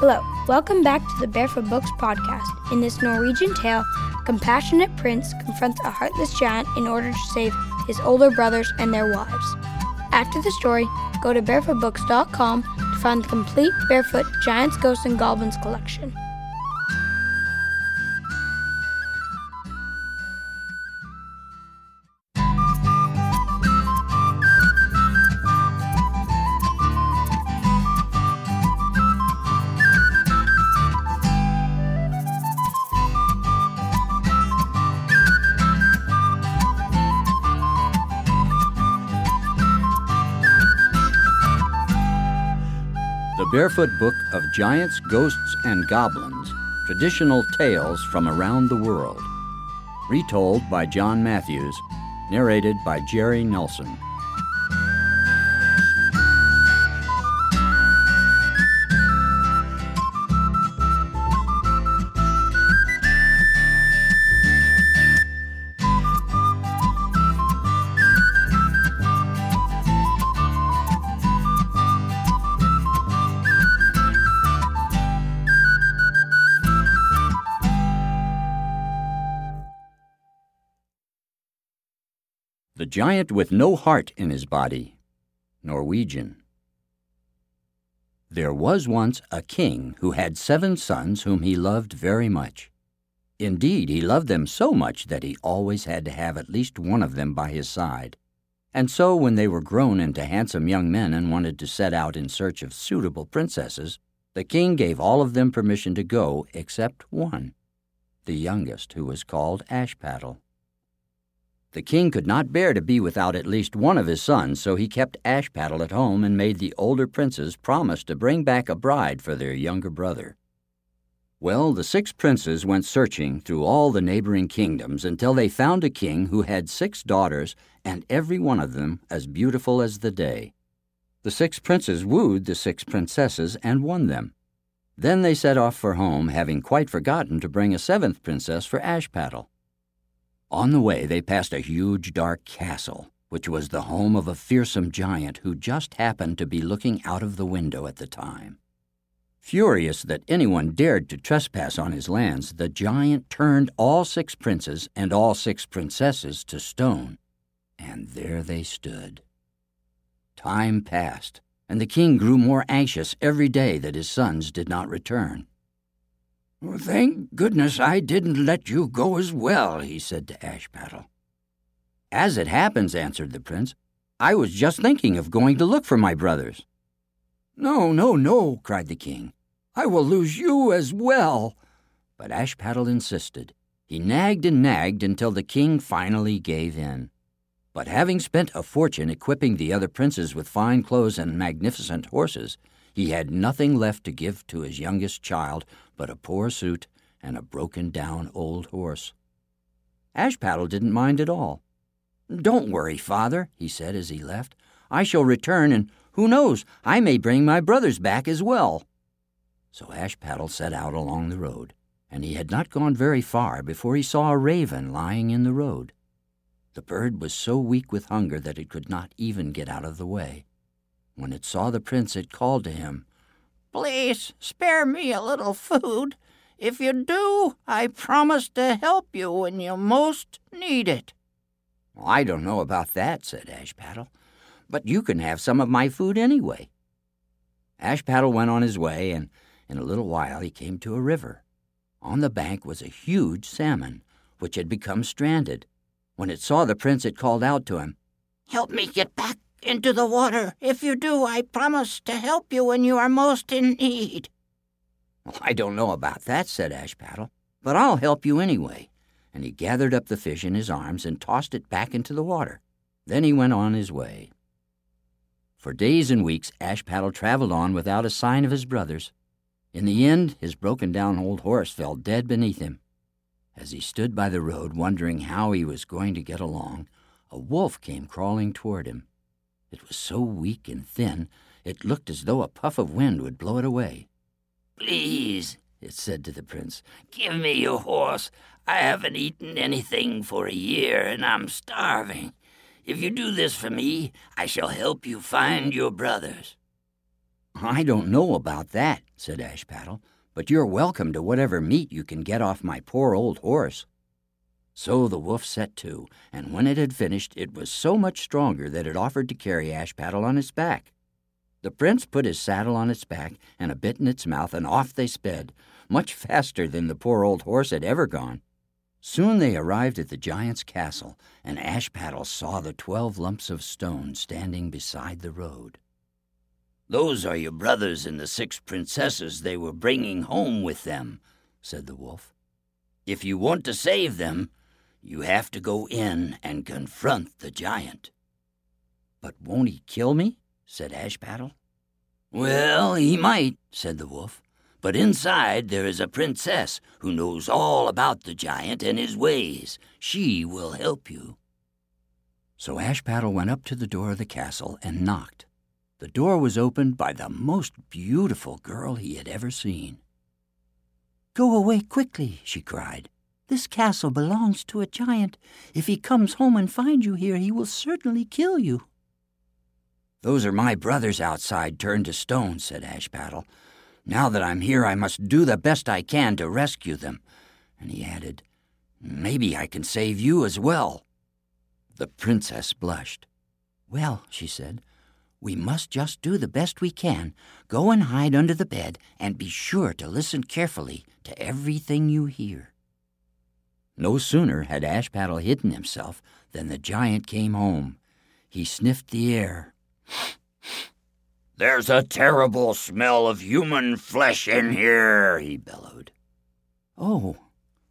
Hello, welcome back to the Barefoot Books podcast. In this Norwegian tale, a compassionate prince confronts a heartless giant in order to save his older brothers and their wives. After the story, go to barefootbooks.com to find the complete Barefoot Giants, Ghosts, and Goblins collection. Barefoot Book of Giants, Ghosts, and Goblins Traditional Tales from Around the World. Retold by John Matthews, narrated by Jerry Nelson. The Giant with No Heart in His Body. Norwegian. There was once a king who had seven sons whom he loved very much. Indeed, he loved them so much that he always had to have at least one of them by his side. And so, when they were grown into handsome young men and wanted to set out in search of suitable princesses, the king gave all of them permission to go except one, the youngest, who was called Ashpattle. The king could not bear to be without at least one of his sons, so he kept Ashpattle at home and made the older princes promise to bring back a bride for their younger brother. Well, the six princes went searching through all the neighboring kingdoms until they found a king who had six daughters, and every one of them as beautiful as the day. The six princes wooed the six princesses and won them. Then they set off for home, having quite forgotten to bring a seventh princess for Ashpattle. On the way, they passed a huge dark castle, which was the home of a fearsome giant who just happened to be looking out of the window at the time. Furious that anyone dared to trespass on his lands, the giant turned all six princes and all six princesses to stone, and there they stood. Time passed, and the king grew more anxious every day that his sons did not return. Thank goodness I didn't let you go as well, he said to Ashpattle. As it happens, answered the prince, I was just thinking of going to look for my brothers. No, no, no, cried the king. I will lose you as well. But Ashpattle insisted. He nagged and nagged until the king finally gave in. But having spent a fortune equipping the other princes with fine clothes and magnificent horses, he had nothing left to give to his youngest child but a poor suit and a broken down old horse. Ashpattle didn't mind at all. Don't worry, father, he said as he left. I shall return, and who knows, I may bring my brothers back as well. So Ashpattle set out along the road, and he had not gone very far before he saw a raven lying in the road. The bird was so weak with hunger that it could not even get out of the way. When it saw the prince, it called to him, Please spare me a little food. If you do, I promise to help you when you most need it. Well, I don't know about that, said Ashpattle, but you can have some of my food anyway. Ashpattle went on his way, and in a little while he came to a river. On the bank was a huge salmon, which had become stranded. When it saw the prince, it called out to him, Help me get back into the water. If you do, I promise to help you when you are most in need. Well, I don't know about that, said Ashpattle, but I'll help you anyway. And he gathered up the fish in his arms and tossed it back into the water. Then he went on his way. For days and weeks, Ashpattle traveled on without a sign of his brothers. In the end, his broken down old horse fell dead beneath him. As he stood by the road, wondering how he was going to get along, a wolf came crawling toward him. It was so weak and thin, it looked as though a puff of wind would blow it away. Please, it said to the prince, give me your horse. I haven't eaten anything for a year, and I'm starving. If you do this for me, I shall help you find your brothers. I don't know about that, said Ashpattle, but you're welcome to whatever meat you can get off my poor old horse. So the wolf set to, and when it had finished, it was so much stronger that it offered to carry Ashpattle on its back. The prince put his saddle on its back and a bit in its mouth, and off they sped, much faster than the poor old horse had ever gone. Soon they arrived at the giant's castle, and Ashpattle saw the twelve lumps of stone standing beside the road. Those are your brothers and the six princesses they were bringing home with them, said the wolf. If you want to save them, you have to go in and confront the giant. But won't he kill me? said Ashpattle. Well, he might, said the wolf. But inside there is a princess who knows all about the giant and his ways. She will help you. So Ashpattle went up to the door of the castle and knocked. The door was opened by the most beautiful girl he had ever seen. Go away quickly, she cried. This castle belongs to a giant. If he comes home and finds you here, he will certainly kill you. Those are my brothers outside turned to stone, said Ashpattle. Now that I'm here, I must do the best I can to rescue them. And he added, Maybe I can save you as well. The princess blushed. Well, she said, we must just do the best we can. Go and hide under the bed, and be sure to listen carefully to everything you hear. No sooner had Ashpattle hidden himself than the giant came home. He sniffed the air there's a terrible smell of human flesh in here, he bellowed. Oh,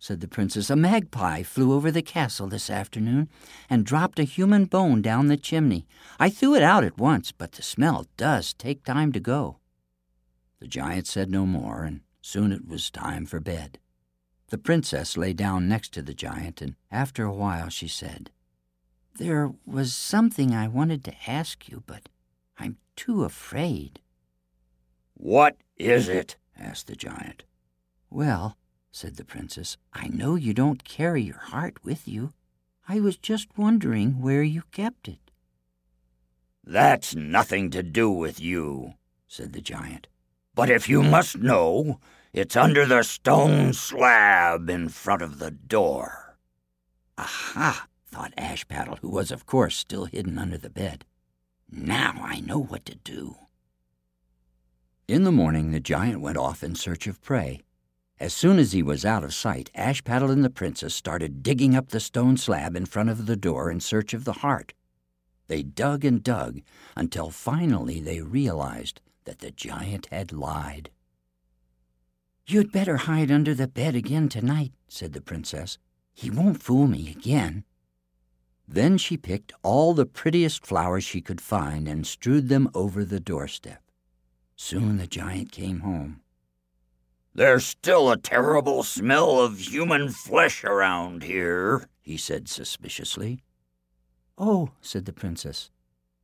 said the princess, a magpie flew over the castle this afternoon and dropped a human bone down the chimney. I threw it out at once, but the smell does take time to go. The giant said no more, and soon it was time for bed. The princess lay down next to the giant, and after a while she said, There was something I wanted to ask you, but I'm too afraid. What is it? asked the giant. Well, said the princess, I know you don't carry your heart with you. I was just wondering where you kept it. That's nothing to do with you, said the giant. But if you must know, it's under the stone slab in front of the door. Aha, thought Ashpattle, who was, of course, still hidden under the bed. Now I know what to do. In the morning, the giant went off in search of prey. As soon as he was out of sight, Ashpattle and the princess started digging up the stone slab in front of the door in search of the heart. They dug and dug until finally they realized that the giant had lied. You'd better hide under the bed again tonight, said the princess. He won't fool me again. Then she picked all the prettiest flowers she could find and strewed them over the doorstep. Soon the giant came home. There's still a terrible smell of human flesh around here, he said suspiciously. Oh, said the princess,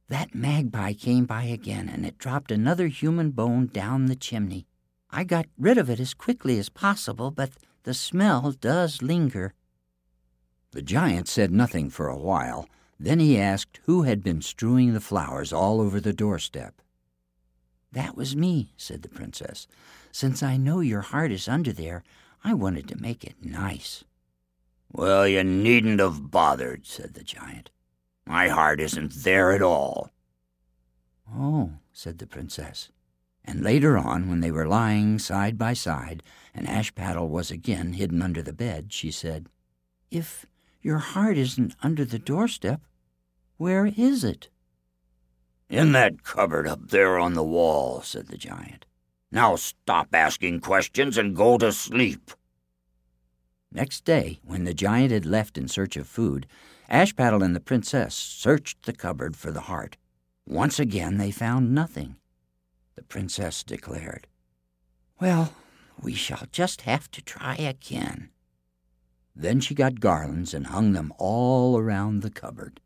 that magpie came by again and it dropped another human bone down the chimney. I got rid of it as quickly as possible, but the smell does linger. The giant said nothing for a while. Then he asked who had been strewing the flowers all over the doorstep. That was me, said the princess. Since I know your heart is under there, I wanted to make it nice. Well, you needn't have bothered, said the giant. My heart isn't there at all. Oh, said the princess. And later on, when they were lying side by side, and Ashpattle was again hidden under the bed, she said, If your heart isn't under the doorstep. Where is it? In that cupboard up there on the wall, said the giant. Now stop asking questions and go to sleep. Next day, when the giant had left in search of food, Ashpattle and the princess searched the cupboard for the heart. Once again, they found nothing. The princess declared, Well, we shall just have to try again. Then she got garlands and hung them all around the cupboard.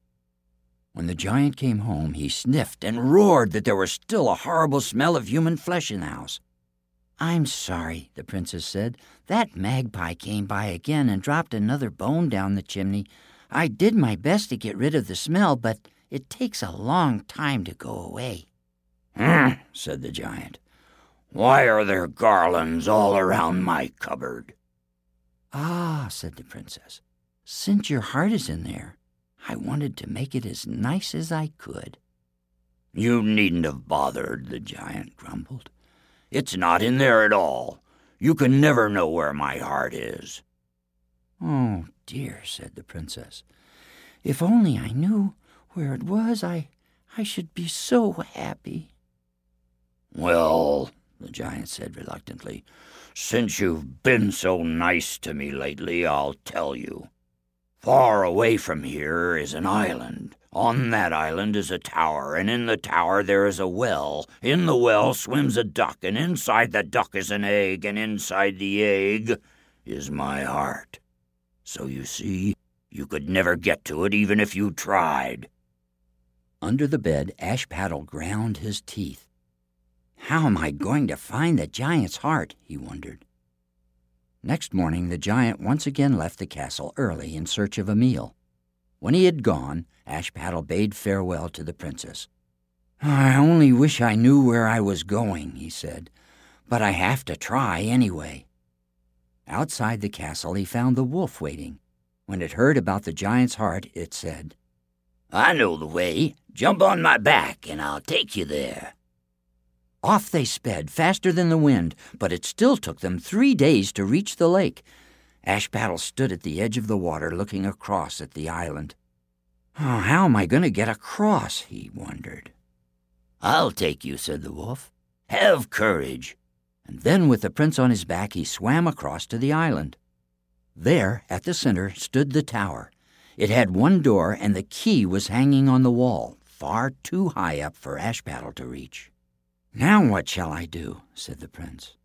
When the giant came home, he sniffed and roared that there was still a horrible smell of human flesh in the house. I'm sorry, the princess said. That magpie came by again and dropped another bone down the chimney. I did my best to get rid of the smell, but it takes a long time to go away. Hmm, said the giant. Why are there garlands all around my cupboard? Ah, said the princess, since your heart is in there, I wanted to make it as nice as I could. You needn't have bothered, the giant grumbled. It's not in there at all. You can never know where my heart is. Oh, dear, said the princess. If only I knew where it was, I, I should be so happy. Well, the giant said reluctantly, since you've been so nice to me lately, I'll tell you. Far away from here is an island. On that island is a tower, and in the tower there is a well. In the well swims a duck, and inside the duck is an egg, and inside the egg is my heart. So you see, you could never get to it even if you tried. Under the bed, Ashpattle ground his teeth. How am I going to find the giant's heart? he wondered. Next morning, the giant once again left the castle early in search of a meal. When he had gone, Ashpattle bade farewell to the princess. I only wish I knew where I was going, he said, but I have to try anyway. Outside the castle, he found the wolf waiting. When it heard about the giant's heart, it said, I know the way. Jump on my back, and I'll take you there. Off they sped, faster than the wind, but it still took them three days to reach the lake. Ashpattle stood at the edge of the water looking across at the island. Oh, how am I going to get across? he wondered. I'll take you, said the wolf. Have courage. And then, with the prince on his back, he swam across to the island. There, at the center, stood the tower. It had one door, and the key was hanging on the wall, far too high up for Ashpattle to reach. Now what shall I do? said the prince.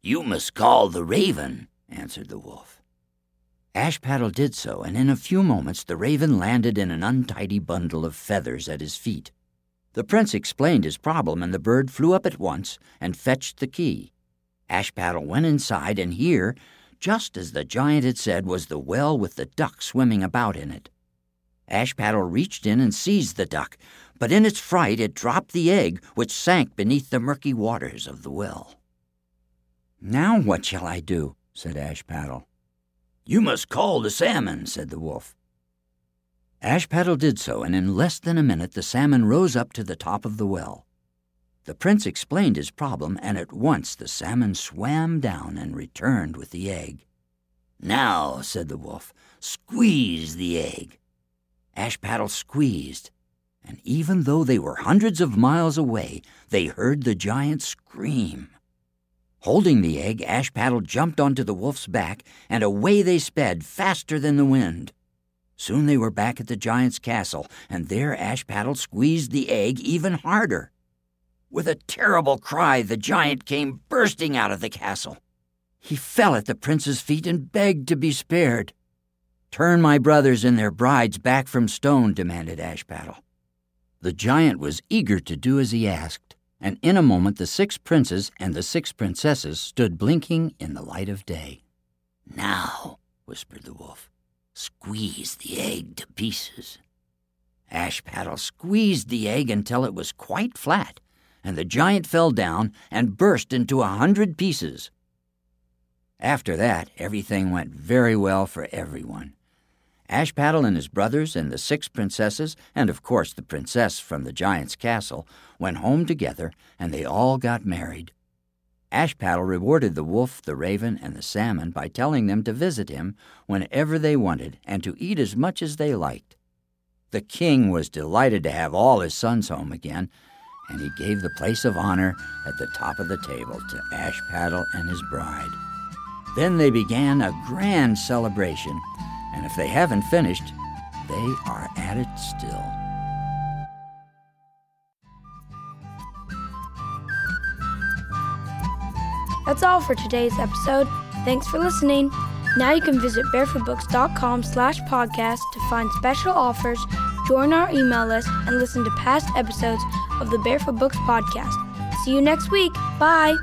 You must call the raven, answered the wolf. Ashpattle did so, and in a few moments the raven landed in an untidy bundle of feathers at his feet. The prince explained his problem, and the bird flew up at once and fetched the key. Ashpattle went inside, and here, just as the giant had said, was the well with the duck swimming about in it. Ashpattle reached in and seized the duck, but in its fright it dropped the egg, which sank beneath the murky waters of the well. Now what shall I do? said Ashpattle. You must call the salmon, said the wolf. Ashpattle did so, and in less than a minute the salmon rose up to the top of the well. The prince explained his problem, and at once the salmon swam down and returned with the egg. Now, said the wolf, squeeze the egg. Ashpattle squeezed, and even though they were hundreds of miles away, they heard the giant scream. Holding the egg, Ashpattle jumped onto the wolf's back, and away they sped, faster than the wind. Soon they were back at the giant's castle, and there Ashpattle squeezed the egg even harder. With a terrible cry, the giant came bursting out of the castle. He fell at the prince's feet and begged to be spared. Turn my brothers and their brides back from stone, demanded Ashpattle. The giant was eager to do as he asked, and in a moment the six princes and the six princesses stood blinking in the light of day. Now, whispered the wolf, squeeze the egg to pieces. Ashpattle squeezed the egg until it was quite flat, and the giant fell down and burst into a hundred pieces. After that, everything went very well for everyone. Ashpattle and his brothers and the six princesses, and of course the princess from the giant's castle, went home together, and they all got married. Ashpattle rewarded the wolf, the raven, and the salmon by telling them to visit him whenever they wanted and to eat as much as they liked. The king was delighted to have all his sons home again, and he gave the place of honor at the top of the table to Ashpattle and his bride. Then they began a grand celebration and if they haven't finished, they are at it still. That's all for today's episode. Thanks for listening. Now you can visit barefootbooks.com slash podcast to find special offers, join our email list, and listen to past episodes of the Barefoot Books podcast. See you next week. Bye.